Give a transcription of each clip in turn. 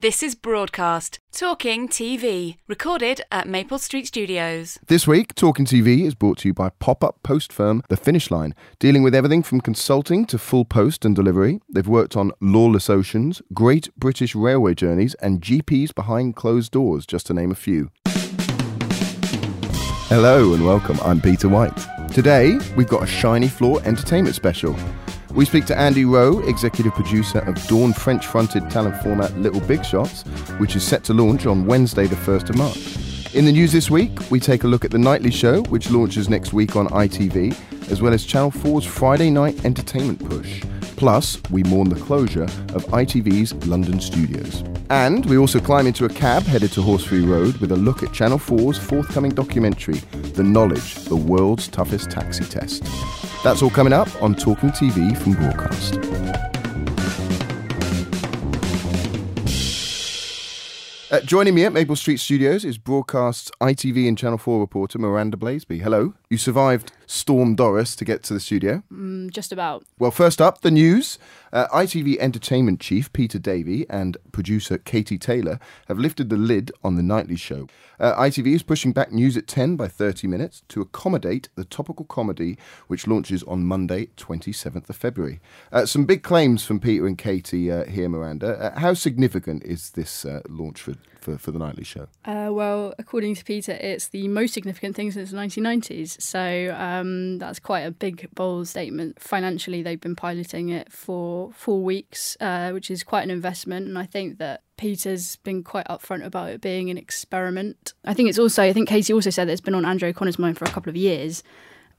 This is Broadcast, Talking TV, recorded at Maple Street Studios. This week, Talking TV is brought to you by pop up post firm The Finish Line, dealing with everything from consulting to full post and delivery. They've worked on Lawless Oceans, Great British Railway Journeys, and GPs Behind Closed Doors, just to name a few. Hello and welcome, I'm Peter White. Today, we've got a Shiny Floor entertainment special. We speak to Andy Rowe, executive producer of Dawn French fronted talent format Little Big Shots, which is set to launch on Wednesday, the 1st of March. In the news this week, we take a look at The Nightly Show, which launches next week on ITV, as well as Channel 4's Friday night entertainment push. Plus, we mourn the closure of ITV's London studios. And we also climb into a cab headed to Horseferry Road with a look at Channel 4's forthcoming documentary, The Knowledge, the world's toughest taxi test. That's all coming up on Talking TV from Broadcast. Uh, joining me at Maple Street Studios is Broadcast's ITV and Channel 4 reporter Miranda Blaisby. Hello. You survived Storm Doris to get to the studio. Mm, just about. Well, first up, the news. Uh, ITV Entertainment Chief Peter Davey and producer Katie Taylor have lifted the lid on the nightly show. Uh, ITV is pushing back news at 10 by 30 minutes to accommodate the topical comedy, which launches on Monday, 27th of February. Uh, some big claims from Peter and Katie uh, here, Miranda. Uh, how significant is this uh, launch for, for, for, the nightly show? well, according to Peter, it's the most significant thing since the 1990s. So um, that's quite a big, bold statement. Financially, they've been piloting it for four weeks, uh, which is quite an investment. And I think that Peter's been quite upfront about it being an experiment. I think it's also, I think Casey also said that it's been on Andrew O'Connor's mind for a couple of years.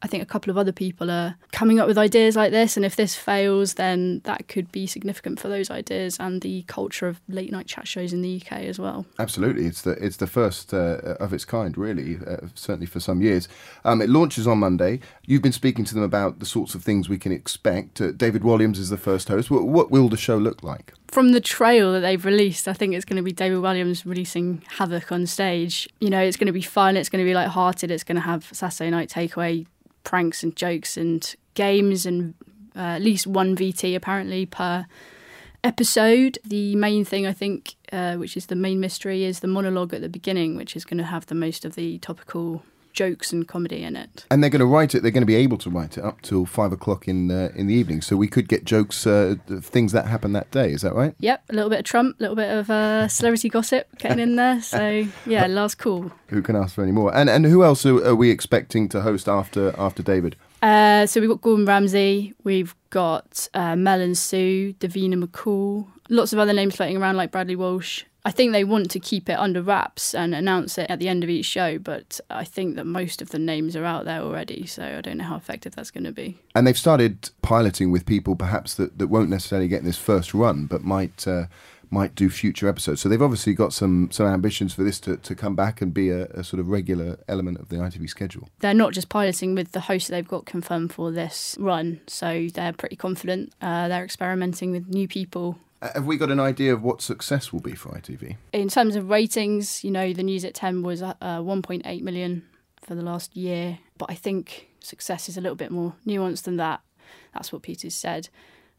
I think a couple of other people are coming up with ideas like this, and if this fails, then that could be significant for those ideas and the culture of late night chat shows in the UK as well. Absolutely, it's the it's the first uh, of its kind, really, uh, certainly for some years. Um, it launches on Monday. You've been speaking to them about the sorts of things we can expect. Uh, David Walliams is the first host. What, what will the show look like? from the trail that they've released, I think it's going to be David Walliams releasing Havoc on stage. You know, it's going to be fun. It's going to be light-hearted. It's going to have Saturday night takeaway pranks and jokes and games and uh, at least one VT apparently per episode. The main thing I think, uh, which is the main mystery, is the monologue at the beginning, which is going to have the most of the topical jokes and comedy in it. And they're going to write it. They're going to be able to write it up till five o'clock in uh, in the evening. So we could get jokes, uh, things that happen that day. Is that right? Yep. A little bit of Trump, a little bit of uh, celebrity gossip getting in there. So yeah, last call. Who can ask for any more? And and who else are, are we expecting to host after after David? Uh, so we've got Gordon Ramsay, we've got uh, Mel and Sue, Davina McCall, lots of other names floating around like Bradley Walsh. I think they want to keep it under wraps and announce it at the end of each show, but I think that most of the names are out there already, so I don't know how effective that's going to be. And they've started piloting with people perhaps that, that won't necessarily get this first run, but might. Uh, might do future episodes. So they've obviously got some some ambitions for this to, to come back and be a, a sort of regular element of the ITV schedule. They're not just piloting with the hosts they've got confirmed for this run, so they're pretty confident. Uh, they're experimenting with new people have we got an idea of what success will be for ITV? In terms of ratings, you know, the news at 10 was uh, 1.8 million for the last year, but I think success is a little bit more nuanced than that. That's what Peter's said.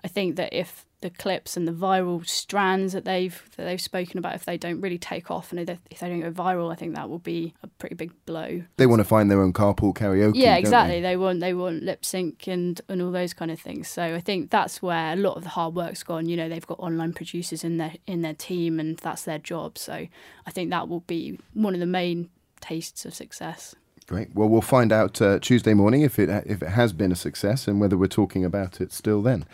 I think that if the clips and the viral strands that they've that they've spoken about if they don't really take off and if they don't go viral I think that will be a pretty big blow. They want to find their own carpool karaoke. Yeah, exactly. They? they? want they want lip sync and and all those kind of things. So I think that's where a lot of the hard work's gone. You know, they've got online producers in their in their team and that's their job. So I think that will be one of the main tastes of success. Great. Well, we'll find out uh, Tuesday morning if it if it has been a success and whether we're talking about it still then.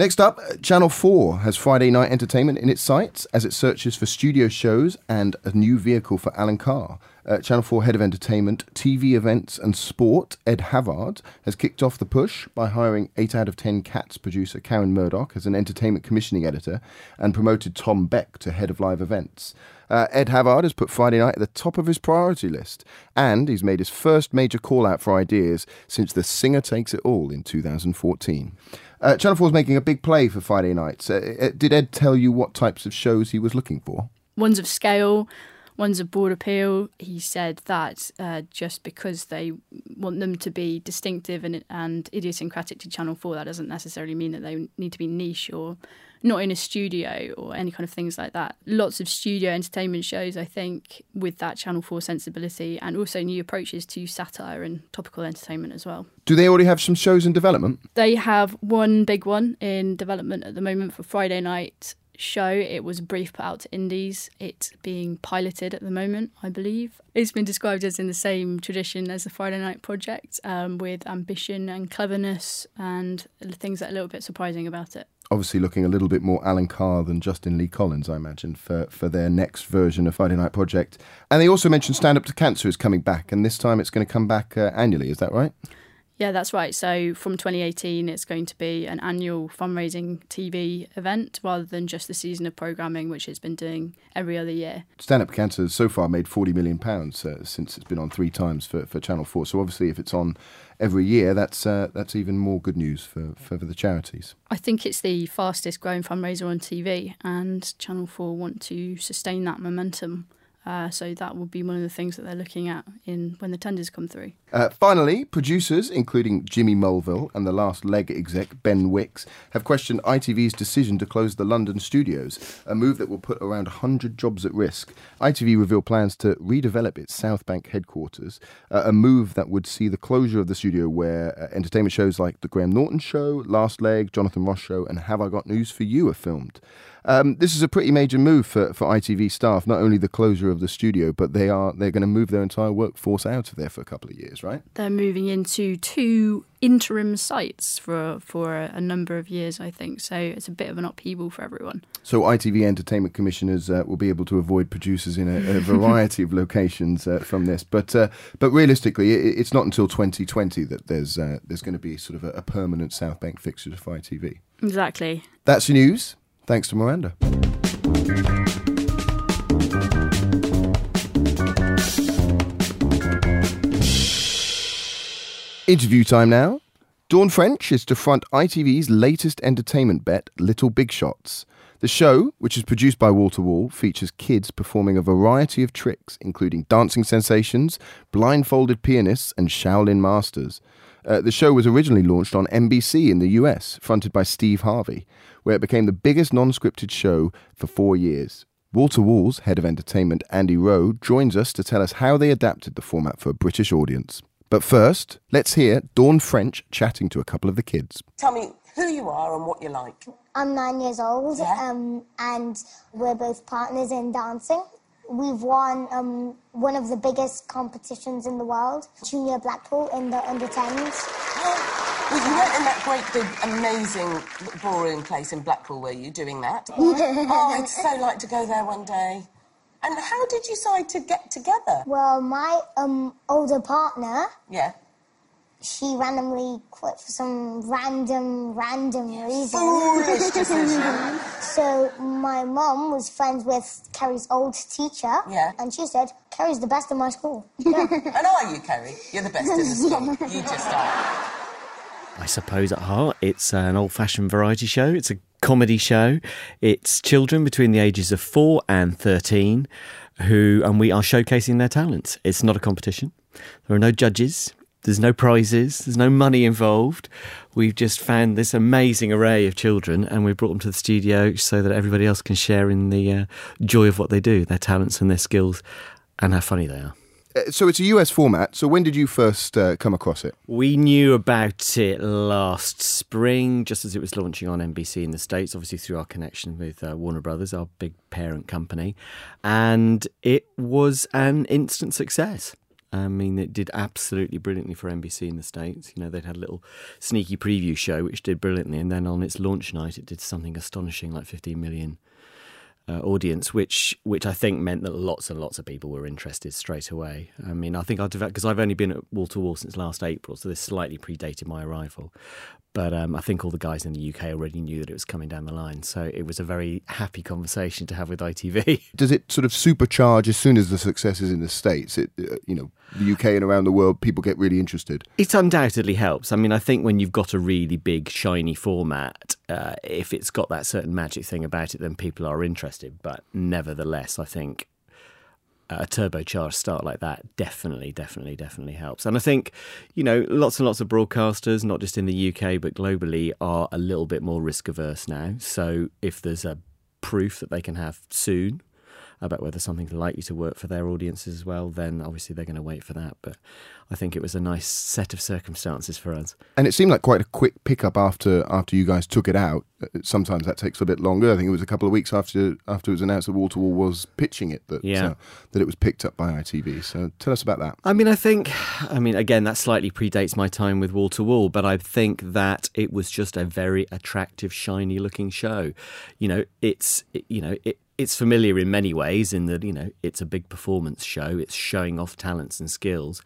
Next up, Channel 4 has Friday night entertainment in its sights as it searches for studio shows and a new vehicle for Alan Carr. Uh, Channel 4 head of entertainment, TV events, and sport, Ed Havard, has kicked off the push by hiring 8 out of 10 Cats producer Karen Murdoch as an entertainment commissioning editor and promoted Tom Beck to head of live events. Uh, Ed Havard has put Friday night at the top of his priority list, and he's made his first major call out for ideas since The Singer Takes It All in 2014. Uh, Channel 4 is making a big play for Friday nights. Uh, uh, did Ed tell you what types of shows he was looking for? Ones of scale, ones of broad appeal. He said that uh, just because they want them to be distinctive and, and idiosyncratic to Channel 4, that doesn't necessarily mean that they need to be niche or not in a studio or any kind of things like that. Lots of studio entertainment shows, I think, with that Channel 4 sensibility and also new approaches to satire and topical entertainment as well. Do they already have some shows in development? They have one big one in development at the moment for Friday night show. It was brief put out to indies. It's being piloted at the moment, I believe. It's been described as in the same tradition as the Friday Night Project, um, with ambition and cleverness and things that are a little bit surprising about it. Obviously, looking a little bit more Alan Carr than Justin Lee Collins, I imagine, for, for their next version of Friday Night Project. And they also mentioned Stand Up to Cancer is coming back, and this time it's going to come back uh, annually. Is that right? Yeah, that's right. So from 2018, it's going to be an annual fundraising TV event rather than just the season of programming, which it's been doing every other year. Stand Up Cancer has so far made 40 million pounds uh, since it's been on three times for, for Channel 4. So obviously, if it's on every year, that's uh, that's even more good news for, for the charities. I think it's the fastest growing fundraiser on TV, and Channel 4 want to sustain that momentum. Uh, so that will be one of the things that they're looking at in when the tenders come through. Uh, finally, producers, including Jimmy Mulville and the Last Leg exec Ben Wicks, have questioned ITV's decision to close the London studios, a move that will put around 100 jobs at risk. ITV revealed plans to redevelop its South Bank headquarters, uh, a move that would see the closure of the studio where uh, entertainment shows like The Graham Norton Show, Last Leg, Jonathan Ross Show, and Have I Got News for You are filmed. Um, this is a pretty major move for, for ITV staff. Not only the closure of the studio, but they are they're going to move their entire workforce out of there for a couple of years, right? They're moving into two interim sites for for a, number of years, I think. So it's a bit of an upheaval for everyone. So ITV entertainment commissioners uh, will be able to avoid producers in a, a variety of locations uh, from this, but uh, but realistically, it, it's not until 2020 that there's uh, there's going to be sort of a, a permanent South Bank fixture for ITV. Exactly. That's the news. Thanks to Miranda. Interview time now. Dawn French is to front ITV's latest entertainment bet, Little Big Shots. The show, which is produced by Wall to Wall, features kids performing a variety of tricks, including dancing sensations, blindfolded pianists, and Shaolin masters. Uh, the show was originally launched on NBC in the US, fronted by Steve Harvey where it became the biggest non scripted show for four years. Wall to Wall's head of entertainment, Andy Rowe, joins us to tell us how they adapted the format for a British audience. But first, let's hear Dawn French chatting to a couple of the kids. Tell me who you are and what you like. I'm nine years old, yeah. um, and we're both partners in dancing. We've won um, one of the biggest competitions in the world, Junior Blackpool in the under 10s. Well, you weren't in that great, big, amazing ballroom place in Blackpool, were you, doing that? oh, I'd so like to go there one day. And how did you decide to get together? Well, my um, older partner... Yeah she randomly quit for some random, random reason. Foolish decision. so my mum was friends with Kerry's old teacher. Yeah. And she said, Kerry's the best in my school. Yeah. and are you, Kerry? You're the best in the school. You just are. I suppose, at heart. It's an old fashioned variety show. It's a comedy show. It's children between the ages of four and 13 who, and we are showcasing their talents. It's not a competition. There are no judges. There's no prizes. There's no money involved. We've just found this amazing array of children and we've brought them to the studio so that everybody else can share in the uh, joy of what they do, their talents and their skills, and how funny they are. Uh, so it's a US format. So when did you first uh, come across it? We knew about it last spring, just as it was launching on NBC in the States, obviously through our connection with uh, Warner Brothers, our big parent company. And it was an instant success. I mean, it did absolutely brilliantly for NBC in the States. You know, they'd had a little sneaky preview show, which did brilliantly. And then on its launch night, it did something astonishing like 15 million uh, audience, which which I think meant that lots and lots of people were interested straight away. I mean, I think I developed because I've only been at wall to wall since last April, so this slightly predated my arrival. But um, I think all the guys in the UK already knew that it was coming down the line. So it was a very happy conversation to have with ITV. Does it sort of supercharge as soon as the success is in the States? It, uh, you know, the UK and around the world, people get really interested. It undoubtedly helps. I mean, I think when you've got a really big, shiny format, uh, if it's got that certain magic thing about it, then people are interested. But nevertheless, I think a turbocharged start like that definitely, definitely, definitely helps. And I think, you know, lots and lots of broadcasters, not just in the UK but globally, are a little bit more risk averse now. So if there's a proof that they can have soon about whether something's likely to work for their audiences as well, then obviously they're going to wait for that. But I think it was a nice set of circumstances for us. And it seemed like quite a quick pickup after after you guys took it out. Uh, sometimes that takes a bit longer. I think it was a couple of weeks after after it was announced that Wall to Wall was pitching it that Yeah. uh, that it was picked up by ITV. So tell us about that. I mean, I think, I mean, again, that slightly predates my time with Wall to Wall, but I think that it was just a very attractive, shiny looking show. You know, it's, you know, it, it's familiar in many ways in that, you know, it's a big performance show, it's showing off talents and skills.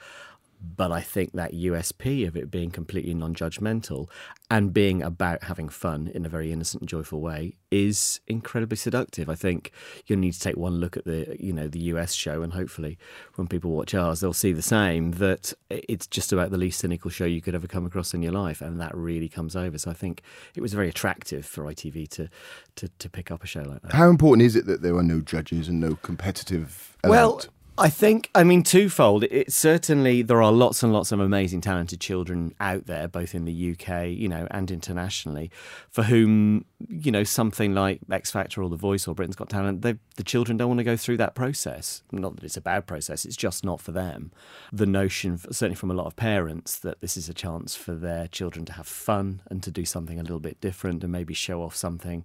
But I think that USP of it being completely non judgmental and being about having fun in a very innocent and joyful way is incredibly seductive. I think you'll need to take one look at the you know the US show and hopefully when people watch ours they'll see the same that it's just about the least cynical show you could ever come across in your life and that really comes over. So I think it was very attractive for ITV to to, to pick up a show like that. How important is it that there are no judges and no competitive Well, element? I think, I mean, twofold. It certainly there are lots and lots of amazing, talented children out there, both in the UK, you know, and internationally, for whom you know something like X Factor or The Voice or Britain's Got Talent, they, the children don't want to go through that process. Not that it's a bad process; it's just not for them. The notion, certainly from a lot of parents, that this is a chance for their children to have fun and to do something a little bit different and maybe show off something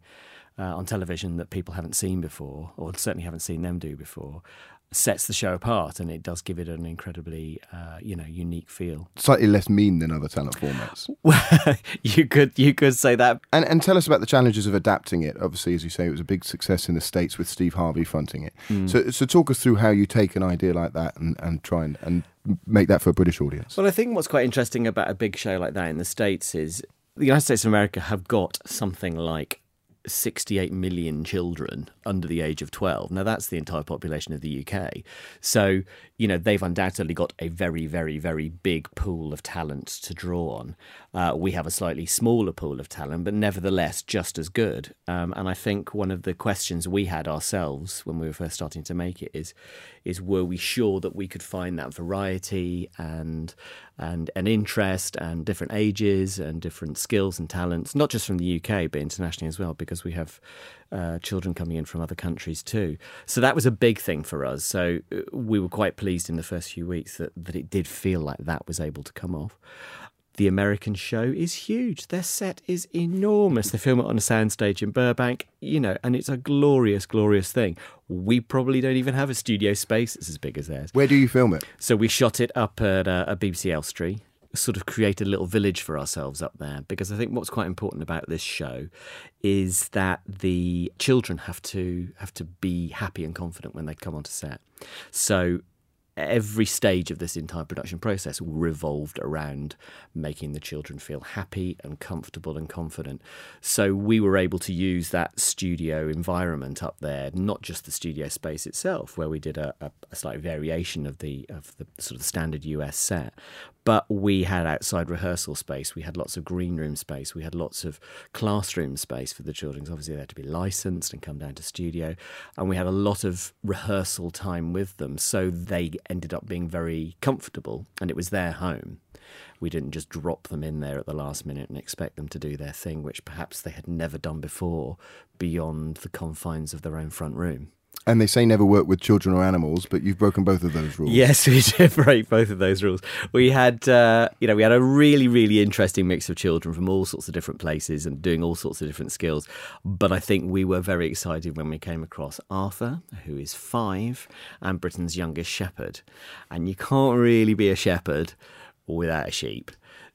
uh, on television that people haven't seen before, or certainly haven't seen them do before, sets the show apart, and it does give it an incredibly, uh, you know, unique feel. Slightly less mean than other talent formats. you could you could say that. And and tell us about the challenges of adapting it. Obviously, as you say, it was a big success in the states with Steve Harvey fronting it. Mm. So so talk us through how you take an idea like that and, and try and, and make that for a British audience. Well, I think what's quite interesting about a big show like that in the states is the United States of America have got something like 68 million children under the age of 12. Now, that's the entire population of the UK. So, you know, they've undoubtedly got a very, very, very big pool of talent to draw on. Uh, we have a slightly smaller pool of talent, but nevertheless just as good. Um, and I think one of the questions we had ourselves when we were first starting to make it is, is were we sure that we could find that variety and and an interest and different ages and different skills and talents, not just from the UK but internationally as well, because we have uh, children coming in from other countries too. So that was a big thing for us. So uh, we were quite pleased in the first few weeks that, that it did feel like that was able to come off. The American show is huge. Their set is enormous. They film it on a soundstage in Burbank, you know, and it's a glorious, glorious thing. We probably don't even have a studio space that's as big as theirs. Where do you film it? So we shot it up at uh, a BBC Elstree, sort of create a little village for ourselves up there. Because I think what's quite important about this show is that the children have to have to be happy and confident when they come onto set. So every stage of this entire production process revolved around making the children feel happy and comfortable and confident. So we were able to use that studio environment up there, not just the studio space itself, where we did a, a, a slight variation of the of the sort of standard US set, but we had outside rehearsal space. We had lots of green room space. We had lots of classroom space for the children. Obviously, they had to be licensed and come down to studio, and we had a lot of rehearsal time with them. So they ended up being very comfortable, and it was their home. We didn't just drop them in there at the last minute and expect them to do their thing, which perhaps they had never done before beyond the confines of their own front room. And they say never work with children or animals, but you've broken both of those rules. Yes, we did break both of those rules. We had, uh, you know, we had a really, really interesting mix of children from all sorts of different places and doing all sorts of different skills. But I think we were very excited when we came across Arthur, who is five and Britain's youngest shepherd. And you can't really be a shepherd without a sheep.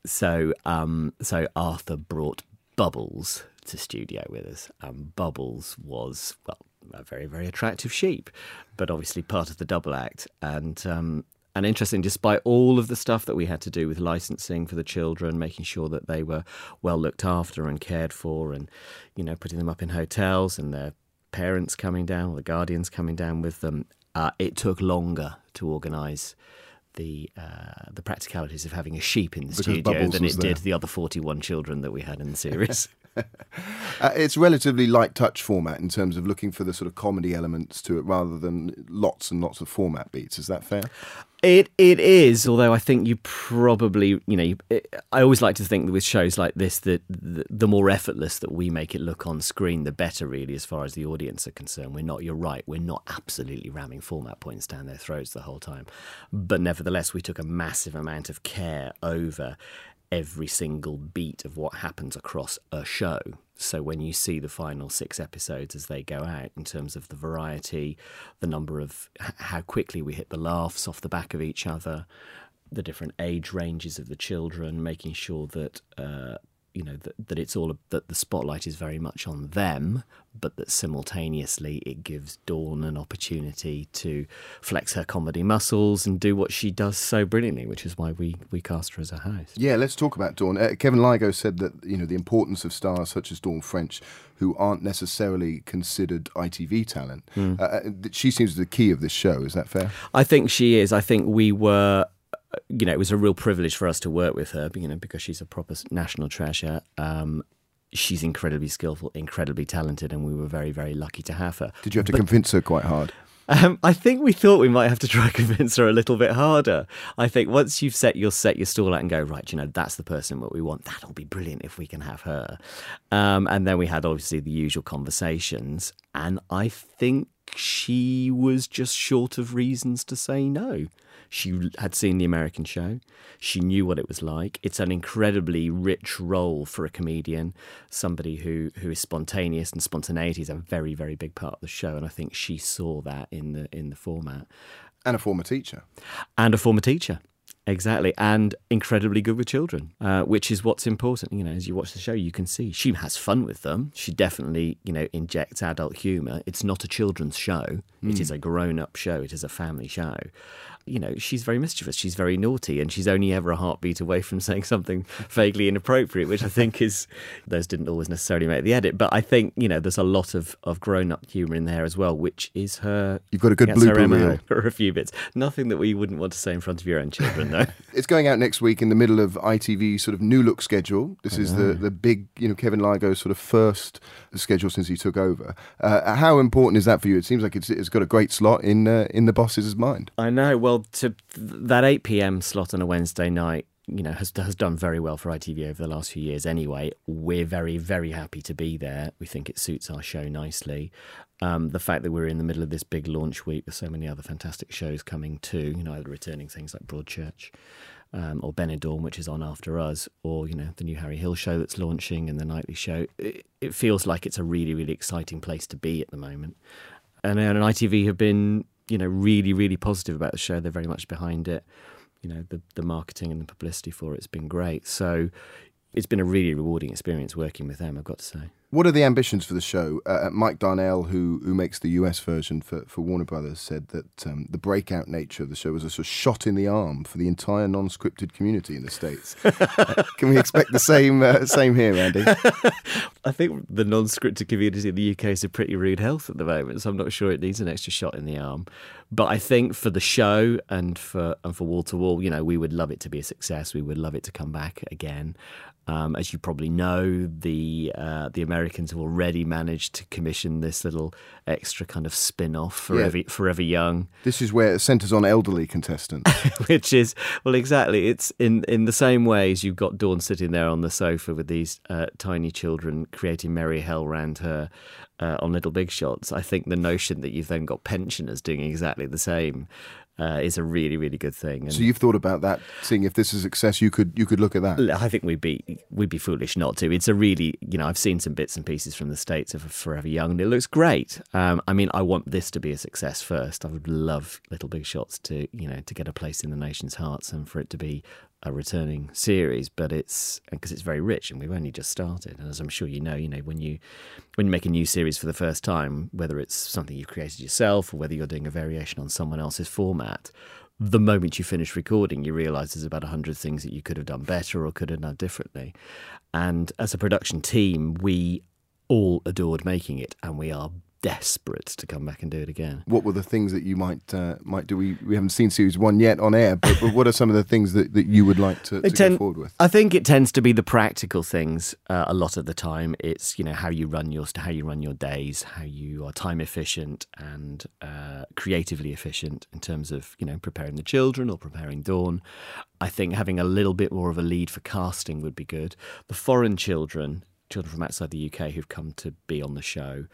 So, um, so Arthur brought Bubbles to studio with us, and Bubbles was well a very very attractive sheep, but obviously part of the double act and. Um, and interesting, despite all of the stuff that we had to do with licensing for the children, making sure that they were well looked after and cared for, and you know, putting them up in hotels and their parents coming down or the guardians coming down with them, uh, it took longer to organise the uh, the practicalities of having a sheep in the Because studio Bubbles than it did the other 41 children that we had in the series. Uh, it's relatively light touch format in terms of looking for the sort of comedy elements to it rather than lots and lots of format beats. Is that fair? It it is, although I think you probably you know I always like to think that with shows like this that the, the more effortless that we make it look on screen, the better. Really, as far as the audience are concerned, we're not. You're right. We're not absolutely ramming format points down their throats the whole time, but nevertheless, we took a massive amount of care over every single beat of what happens across a show. So when you see the final six episodes as they go out, in terms of the variety, the number of how quickly we hit the laughs off the back of each other, the different age ranges of the children, making sure that uh, you know that, that it's all that the spotlight is very much on them, but that simultaneously it gives Dawn an opportunity to flex her comedy muscles and do what she does so brilliantly, which is why we we cast her as a host. Yeah, let's talk about Dawn. Uh, Kevin Lygo said that you know the importance of stars such as Dawn French, who aren't necessarily considered ITV talent. Uh, uh, she seems the key of this show. Is that fair? I think she is. I think we were, you know, it was a real privilege for us to work with her, you know, because she's a proper national treasure. Um, she's incredibly skillful, incredibly talented, and we were very, very lucky to have her. Did you have to convince her quite hard? Um, I think we thought we might have to try convince her a little bit harder. I think once you've set you'll set your stall out and go right, you know that's the person what we want. That'll be brilliant if we can have her. Um, and then we had obviously the usual conversations, and I think she was just short of reasons to say no. She had seen the American show. She knew what it was like. It's an incredibly rich role for a comedian, somebody who, who is spontaneous, and spontaneity is a very, very big part of the show. And I think she saw that in the in the format. And a former teacher. And a former teacher. Exactly, and incredibly good with children, uh, which is what's important. You know, as you watch the show, you can see she has fun with them. She definitely, you know, injects adult humour. It's not a children's show; it is a grown-up show. It is a family show. You know, she's very mischievous. She's very naughty, and she's only ever a heartbeat away from saying something vaguely inappropriate, which I think is those didn't always necessarily make the edit. But I think you know, there's a lot of of grown-up humour in there as well, which is her. You've got a good that's her blooper reel. for a few bits. Nothing that we wouldn't want to say in front of your own children, though. It's going out next week in the middle of ITV sort of new look schedule. This is the, the big, you know, Kevin Lygo's sort of first schedule since he took over. Uh, how important is that for you? It seems like it's, it's got a great slot in uh, in the boss's mind. I know. Well, to that eight PM slot on a Wednesday night, you know, has has done very well for ITV over the last few years. Anyway, we're very very happy to be there. We think it suits our show nicely. Um, the fact that we're in the middle of this big launch week with so many other fantastic shows coming too, you know, either returning things like Broadchurch. Um, or Benidorm, which is on after us, or you know the new Harry Hill show that's launching and the nightly show. It, it feels like it's a really, really exciting place to be at the moment and, and ITV have been, you know, really, really positive about the show. They're very much behind it. You know, the the marketing and the publicity for it's been great. So it's been a really rewarding experience working with them. I've got to say. What are the ambitions for the show? Uh, Mike Darnell, who who makes the US version for, for Warner Brothers, said that um, the breakout nature of the show was a sort of shot in the arm for the entire non-scripted community in the states. Uh, can we expect the same uh, same here, Andy? I think the non-scripted community in the UK is in pretty rude health at the moment, so I'm not sure it needs an extra shot in the arm. But I think for the show and for and for Wall to Wall, you know, we would love it to be a success. We would love it to come back again. Um, as you probably know, the uh, the Americans have already managed to commission this little extra kind of spin-off, Forever Forever Young, This is where it centres on elderly contestants. which is well exactly. It's in in the same way as you've got dawn sitting there on the sofa with these uh, tiny children creating merry hell round her uh, on little big shots. I think the notion that you've then got pensioners doing exactly the same uh, is a really really good thing and so you've thought about that, seeing if this is success, you could you could look at that. I think we'd be we'd be foolish not to. It's a really you know I've seen some bits and pieces from the states of Forever Young and it looks great. Um, I mean I want this to be a success first. I would love Little Big Shots to you know to get a place in the nation's hearts and for it to be a returning series. But it's because it's very rich and we've only just started. And as I'm sure you know, you know when you when you make a new series for the first time, whether it's something you've created yourself or whether you're doing a variation on someone else's format the moment you finish recording, you realise there's about 100 things that you could have done better or could have done differently. And as a production team, we all adored making it, and we are desperate to come back and do it again. What were the things that you might uh, might do? We we haven't seen series one yet on air, but, but what are some of the things that, that you would like to, to tend- go forward with? I think it tends to be the practical things uh, a lot of the time. It's you know how you run your how you run your days, how you are time efficient and uh, creatively efficient in terms of you know preparing the children or preparing Dawn. I think having a little bit more of a lead for casting would be good. The foreign children, children from outside the UK who've come to be on the show,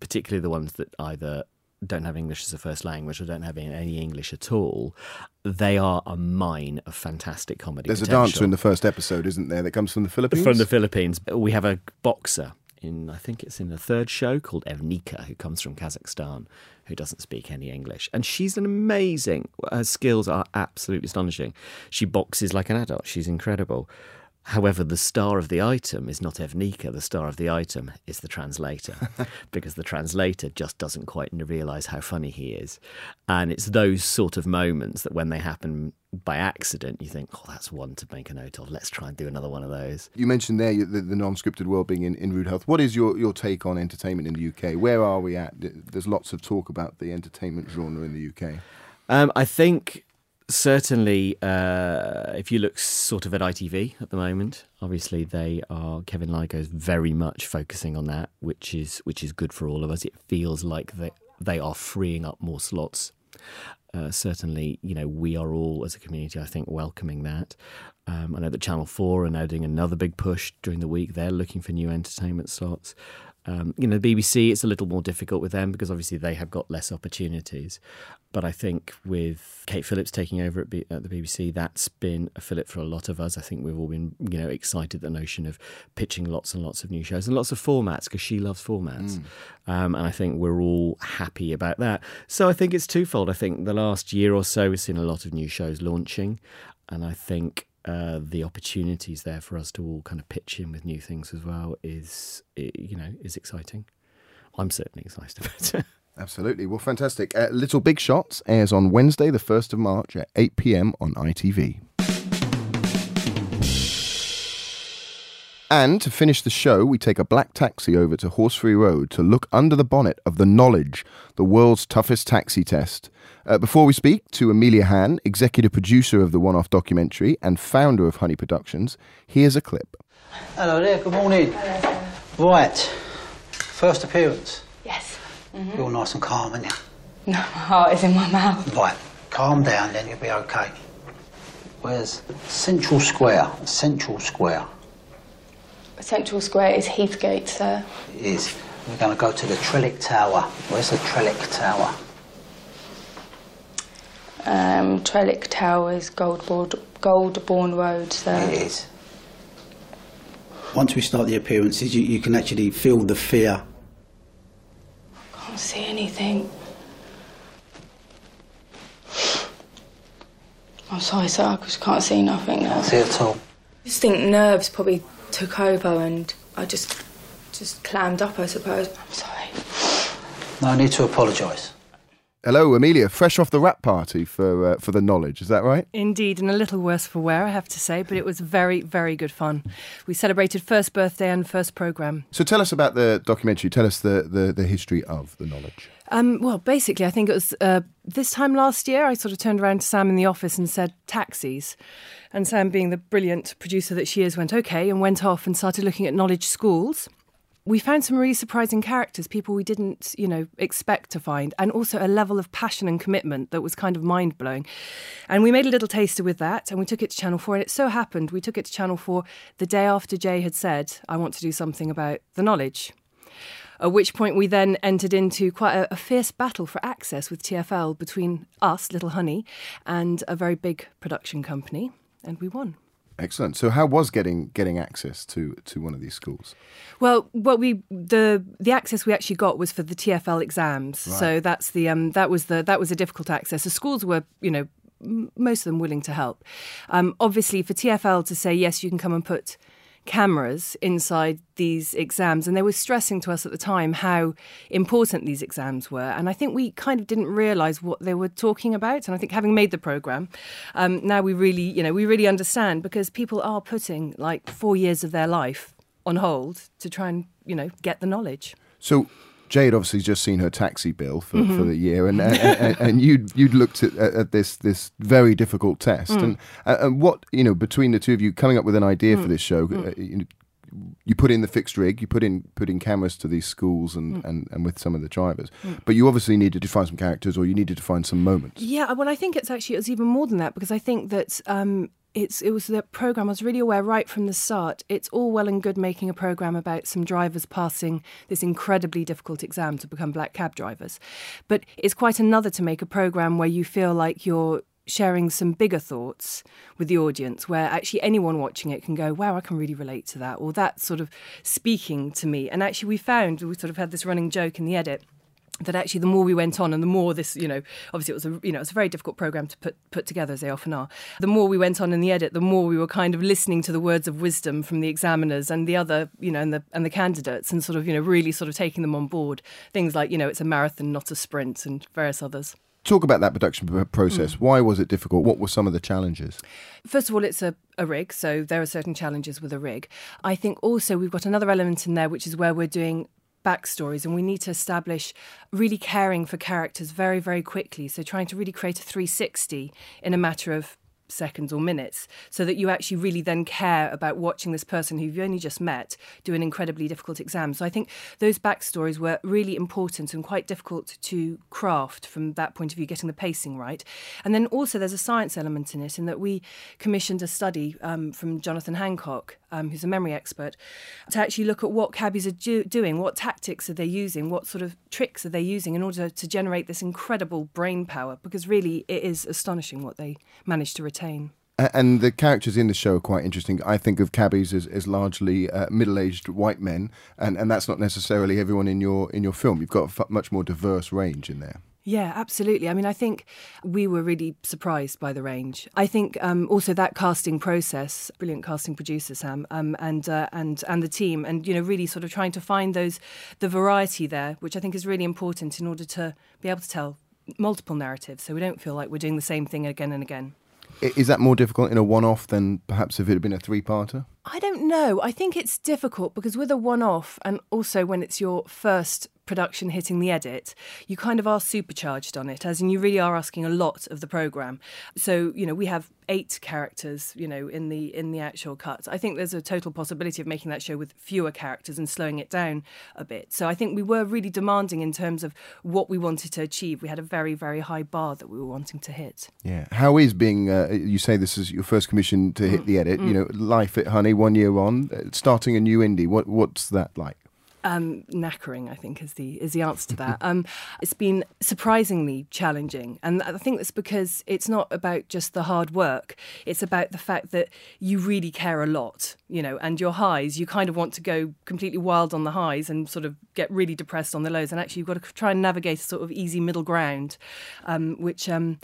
particularly the ones that either don't have English as a first language or don't have any English at all, they are a mine of fantastic comedy. There's a dancer in the first episode, isn't there, that comes from the Philippines? From the Philippines. We have a boxer in, I think it's in the third show, called Evnika, who comes from Kazakhstan, who doesn't speak any English. And she's an amazing, her skills are absolutely astonishing. She boxes like an adult, she's incredible. However, the star of the item is not Evnika. The star of the item is the translator, because the translator just doesn't quite realise how funny he is. And it's those sort of moments that when they happen by accident, you think, oh, that's one to make a note of. Let's try and do another one of those. You mentioned there the, the non-scripted world being in, in rude health. What is your, your take on entertainment in the UK? Where are we at? There's lots of talk about the entertainment genre in the UK. Um, I think certainly uh, if you look sort of at ITV at the moment, obviously they are Kevin Lygo is very much focusing on that, which is which is good for all of us. It feels like they they are freeing up more slots. Uh, certainly, you know, we are all as a community, I think, welcoming that. Um, I know that Channel 4 are now doing another big push during the week. They're looking for new entertainment slots. Um, you know, the BBC, it's a little more difficult with them because obviously they have got less opportunities. But I think with Kate Phillips taking over at, B- at, the BBC, that's been a fillip for a lot of us. I think we've all been, you know, excited the notion of pitching lots and lots of new shows and lots of formats because she loves formats. Mm. Um, and I think we're all happy about that. So I think it's twofold. I think the last year or so, we've seen a lot of new shows launching. And I think uh, the opportunities there for us to all kind of pitch in with new things as well is, you know, is exciting. I'm certainly excited about it. Absolutely. Well, fantastic. Uh, Little Big Shots airs on Wednesday, the 1st of March at 8 pm on ITV. And to finish the show, we take a black taxi over to Horseferry Road to look under the bonnet of the Knowledge, the world's toughest taxi test. Uh, before we speak to Amelia Hann, executive producer of the one off documentary and founder of Honey Productions, here's a clip. Hello there, good morning. Right, first appearance. Yes. You're nice and calm, aren't you? No, my heart is in my mouth. Right, calm down, then you'll be okay. Where's Central Square? Central Square. Central Square is Heathgate, sir. It is. We're going to go to the Trellick Tower. Where's the Trellick Tower? Um, Trellick Towers, Golborne, Golborne Road, sir. It is. Once we start the appearances, you, you can actually feel the fear. I can't see anything. I'm sorry, sir. I just can't see nothing now. Can't see at all. I just think nerves probably took over, and I just, just clammed up. I suppose. I'm sorry. No need to apologise. Hello, Amelia. Fresh off the rap party for uh, for the knowledge, is that right? Indeed, and a little worse for wear, I have to say, but it was very, very good fun. We celebrated first birthday and first programme. So tell us about the documentary. Tell us the, the, the history of the knowledge. Um, well, basically, I think it was uh, this time last year. I sort of turned around to Sam in the office and said taxis, and Sam, being the brilliant producer that she is, went okay and went off and started looking at knowledge schools. We found some really surprising characters, people we didn't, you know, expect to find, and also a level of passion and commitment that was kind of mind blowing. And we made a little taster with that, and we took it to Channel Four. And it so happened we took it to Channel Four the day after Jay had said, "I want to do something about the knowledge." At which point we then entered into quite a, a, fierce battle for access with TFL between us, Little Honey, and a very big production company, and we won. Excellent. So, how was getting getting access to to one of these schools? Well, what we the the access we actually got was for the TFL exams. Right. So that's the um that was the that was a difficult access. The schools were you know most of them willing to help. Um, obviously, for TFL to say yes, you can come and put cameras inside these exams and they were stressing to us at the time how important these exams were and i think we kind of didn't realize what they were talking about and i think having made the program um, now we really you know we really understand because people are putting like four years of their life on hold to try and you know get the knowledge. So Jade obviously just seen her taxi bill for, Mm-hmm. for the year, and and, and, and you'd you'd looked at, at this this very difficult test, Mm. and uh, and what you know between the two of you coming up with an idea Mm. for this show. Uh, you, you put in the fixed rig, you put in put in cameras to these schools Mm. and, and, and with some of the drivers, but you obviously needed to find some characters or you needed to find some moments. Yeah, well, I think it's actually it was even more than that because I think that um, it's it was the program. I was really aware right from the start. It's all well and good making a program about some drivers passing this incredibly difficult exam to become black cab drivers, but it's quite another to make a program where you feel like you're sharing some bigger thoughts with the audience where actually anyone watching it can go wow i can really relate to that or that sort of speaking to me and actually we found we sort of had this running joke in the edit that actually the more we went on and the more this you know obviously it was a you know it was a very difficult program to put put together as they often are the more we went on in the edit the more we were kind of listening to the words of wisdom from the examiners and the other you know and the and the candidates and sort of you know really sort of taking them on board things like you know it's a marathon not a sprint and various others Talk about that production process. Mm. Why was it difficult? What were some of the challenges? First of all, it's a, a rig, so there are certain challenges with a rig. I think also we've got another element in there, which is where we're doing backstories and we need to establish really caring for characters very, very quickly. So trying to really create a 360 in a matter of seconds or minutes so that you actually really then care about watching this person who you've only just met do an incredibly difficult exam. So I think those backstories were really important and quite difficult to craft from that point of view, getting the pacing right. And then also there's a science element in it in that we commissioned a study um, from Jonathan Hancock, um, who's a memory expert, to actually look at what cabbies are do- doing, what tactics are they using, what sort of tricks are they using in order to generate this incredible brain power, because really it is astonishing what they manage to retain. And the characters in the show are quite interesting. I think of cabbies as, as largely uh, middle-aged white men, and, and that's not necessarily everyone in your in your film. You've got a much more diverse range in there. Yeah, absolutely. I mean, I think we were really surprised by the range. I think um, also that casting process, brilliant casting producer Sam, um, and uh, and and the team, and you know, really sort of trying to find those the variety there, which I think is really important in order to be able to tell multiple narratives, so we don't feel like we're doing the same thing again and again. Is that more difficult in a one-off than perhaps if it had been a three-parter? I don't know. I think it's difficult because with a one off and also when it's your first production hitting the edit, you kind of are supercharged on it, as in you really are asking a lot of the program. So, you know, we have eight characters, you know, in the in the actual cut. I think there's a total possibility of making that show with fewer characters and slowing it down a bit. So I think we were really demanding in terms of what we wanted to achieve. We had a very, very high bar that we were wanting to hit. Yeah. How is being? Uh, you say this is your first commission to hit the edit. You know, life at Honey, one year on, uh, starting a new indie. What what's that like? Um, knackering, I think, is the is the answer to that. Um, it's been surprisingly challenging, and I think that's because it's not about just the hard work. It's about the fact that you really care a lot, you know, and your highs. You kind of want to go completely wild on the highs and sort of get really depressed on the lows, and actually you've got to try and navigate a sort of easy middle ground, um, which. Um,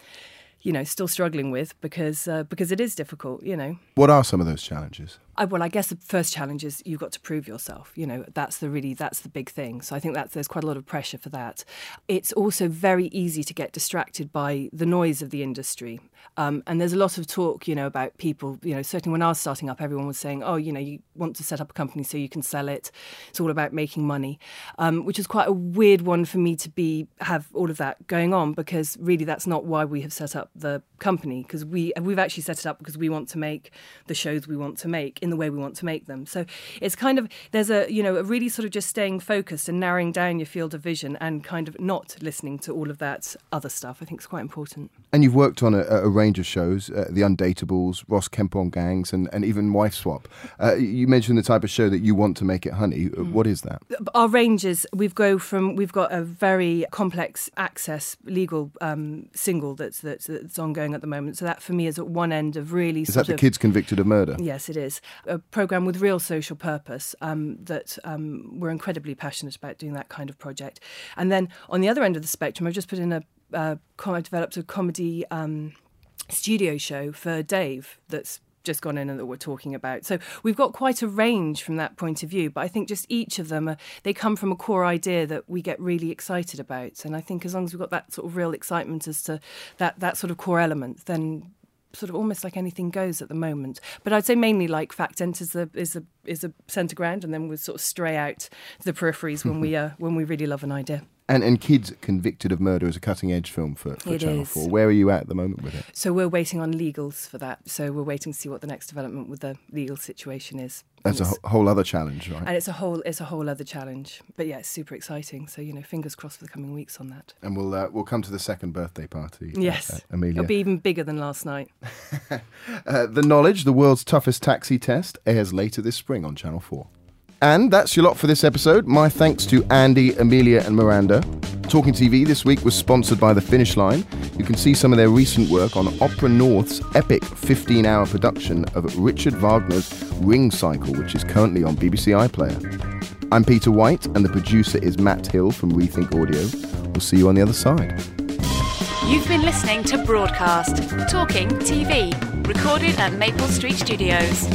you know, still struggling with because uh, because it is difficult. You know, What are some of those challenges? I, well, I guess the first challenge is you've got to prove yourself. You know, that's the really that's the big thing. So I think that there's quite a lot of pressure for that. It's also very easy to get distracted by the noise of the industry, um, and there's a lot of talk, you know, about people. You know, certainly when I was starting up, everyone was saying, "Oh, you know, you want to set up a company so you can sell it. It's all about making money," um, which is quite a weird one for me to be have all of that going on because really that's not why we have set up the company because we we've actually set it up because we want to make the shows we want to make in the way we want to make them. So it's kind of there's a you know a really sort of just staying focused and narrowing down your field of vision and kind of not listening to all of that other stuff. I think is quite important. And you've worked on a, a range of shows, uh, The Undateables, Ross Kemp on Gangs, and, and even Wife Swap. Uh, you mentioned the type of show that you want to make it Honey. Uh, What is that? Our ranges we've go from we've got a very complex access legal um, single that's, that's that's ongoing at the moment. So that for me is at one end of really Is that the of kids convicted of murder? Yes, it is. A programme with real social purpose um, that um, we're incredibly passionate about doing that kind of project. And then on the other end of the spectrum, I've just put in a, uh, I developed a comedy um, studio show for Dave that's just gone in and that we're talking about. So we've got quite a range from that point of view, but I think just each of them, are, they come from a core idea that we get really excited about. And I think as long as we've got that sort of real excitement as to that, that sort of core element, then sort of almost like anything goes at the moment. But I'd say mainly like fact enters the is a is a centre ground, and then we sort of stray out to the peripheries when we uh, when we really love an idea. And and kids convicted of murder is a cutting edge film for, for Channel is. Four. Where are you at at the moment with it? So we're waiting on legals for that. So we're waiting to see what the next development with the legal situation is. That's a And whole other challenge, right? and it's a whole it's a whole other challenge. But yeah, it's super exciting. So you know, fingers crossed for the coming weeks on that. And we'll uh, we'll come to the second birthday party. uh, Yes, uh, Amelia. it'll be even bigger than last night. Uh, the Knowledge, the world's toughest taxi test, airs later this spring on Channel 4. And that's your lot for this episode. My thanks to Andy, Amelia, and Miranda. Talking TV this week was sponsored by The Finish Line. You can see some of their recent work on Opera North's epic 15 hour production of Richard Wagner's Ring Cycle, which is currently on BBC iPlayer. I'm Peter White, and the producer is Matt Hill from Rethink Audio. We'll see you on the other side. You've been listening to Broadcast, Talking TV, recorded at Maple Street Studios.